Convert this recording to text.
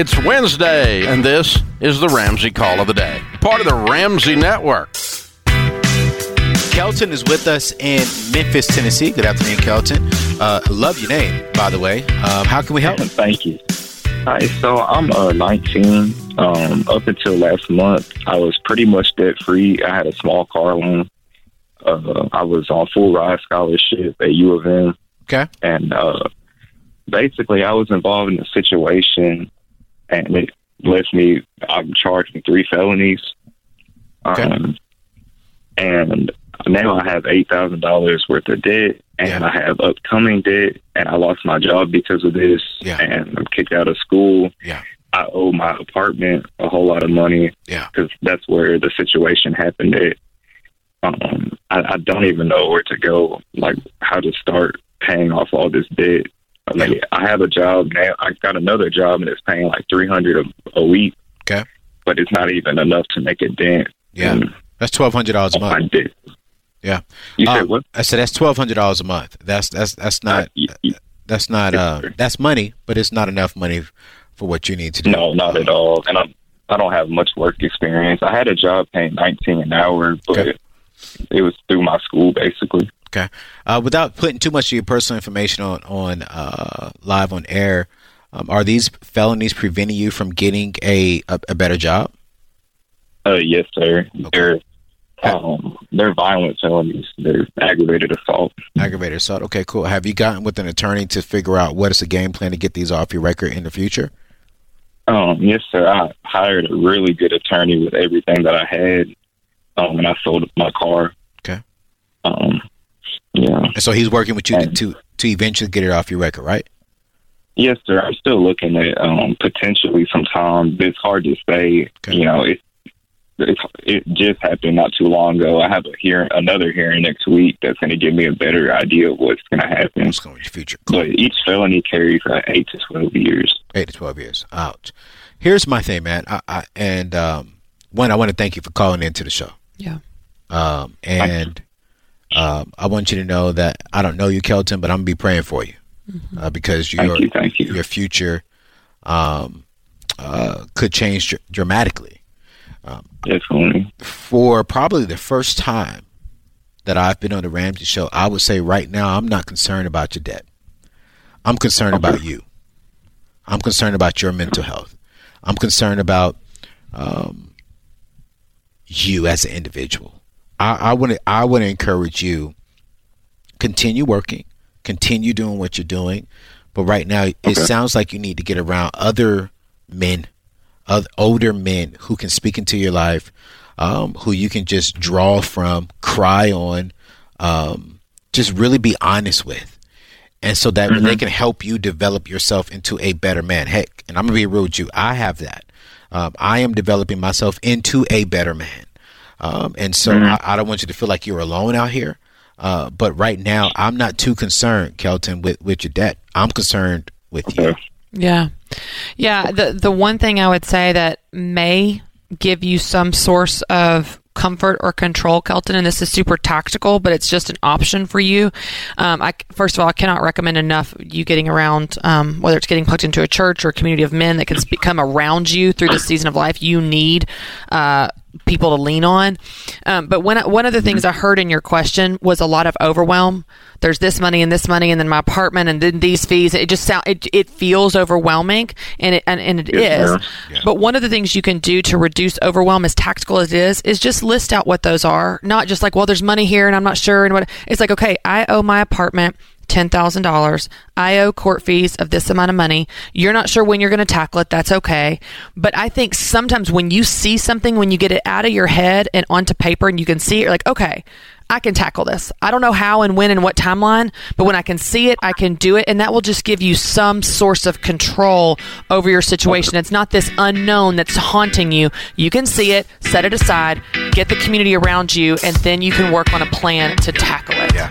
It's Wednesday, and this is the Ramsey Call of the Day, part of the Ramsey Network. Kelton is with us in Memphis, Tennessee. Good afternoon, Kelton. Uh, love your name, by the way. Um, how can we help? Thank you. Hi, so I'm uh, 19. Um, up until last month, I was pretty much debt free. I had a small car loan. Uh, I was on full ride scholarship at U of M. Okay. And uh, basically, I was involved in a situation, and it left me. I'm charged with three felonies. Okay. Um, and now I have eight thousand dollars worth of debt, and Yeah. I have upcoming debt, and I lost my job because of this, Yeah. and I'm kicked out of school. Yeah. I owe my apartment a whole lot of money Yeah. because that's where the situation happened at. Um, I, I don't even know where to go, like how to start paying off all this debt. I mean, I have a job now. I got another job and it's paying like three hundred a, a week. Okay. but it's not even enough to make a dent. Yeah. in That's twelve hundred dollars a month. Yeah. You said Uh, what? I said that's twelve hundred dollars a month. That's that's that's not Uh, that's not uh that's money, but it's not enough money for what you need to do. No, not at all. And I'm I don't have much work experience. I had a job paying nineteen an hour, but Okay. it was through my school basically. Okay. Uh, without putting too much of your personal information on on uh, live on air, um, are these felonies preventing you from getting a a, a better job? Uh, yes, sir. They're um, they're violent felonies. They're aggravated assault. Aggravated assault. Okay, cool. Have you gotten with an attorney to figure out what is the game plan to get these off your record in the future? Um, yes, sir. I hired a really good attorney with everything that I had, um, and I sold my car. Okay. Um, yeah. And so he's working with you to, And- to to eventually get it off your record, right? Yes, sir. I'm still looking at um, potentially some time. It's hard to say. Okay. You know, it, it it just happened not too long ago. I have a hearing, another hearing next week that's going to give me a better idea of what's going to happen. What's going in your future? Cool. But each felony carries uh, eight to twelve years. eight to twelve years. Ouch. Here's my thing, man. I, I and um, one, I want to thank you for calling into the show. Yeah. Um, and um, I want you to know that I don't know you, Kelton, but I'm gonna be praying for you uh, because your Thank you, thank you. your future um, uh, could change dr- dramatically. Definitely. For probably the first time that I've been on the Ramsey show, I would say right now I'm not concerned about your debt. I'm concerned about you. I'm concerned about your mental health. I'm concerned about um, you as an individual. I, I want to I to encourage you continue working, continue doing what you're doing, but right now it Okay. sounds like you need to get around other men, other older men who can speak into your life, um, who you can just draw from, cry on, um, just really be honest with and so that they can help you develop yourself into a better man. Heck, and I'm gonna be real with you. I have that. Um, I am developing myself into a better man, um, and so I, I don't want you to feel like you're alone out here. Uh, but right now, I'm not too concerned, Kelton, with with your debt. I'm concerned with you. Yeah. Yeah. The the one thing I would say that may give you some source of comfort or control, Kelton, and this is super tactical, but it's just an option for you. Um, I first of all, I cannot recommend enough you getting around, um, whether it's getting plugged into a church or a community of men that can spe- come around you through this season of life. You need uh, people to lean on. Um, but when, one of the things I heard in your question was a lot of overwhelm. There's this money and this money, and then my apartment, and then these fees. It just sound it, it feels overwhelming, and it and, and it Yes, is. ma'am. But one of the things you can do to reduce overwhelm, as tactical as it is, is just list out what those are. Not just like, well, there's money here, and I'm not sure, and what. It's like, okay, I owe my apartment ten thousand dollars. I owe court fees of this amount of money. You're not sure when you're going to tackle it. That's okay. But I think sometimes when you see something, when you get it out of your head and onto paper, and you can see it, you're like, okay. I can tackle this. I don't know how and when and what timeline, but when I can see it, I can do it. And that will just give you some source of control over your situation. It's not this unknown that's haunting you. You can see it, set it aside, get the community around you, and then you can work on a plan to tackle it. Yeah.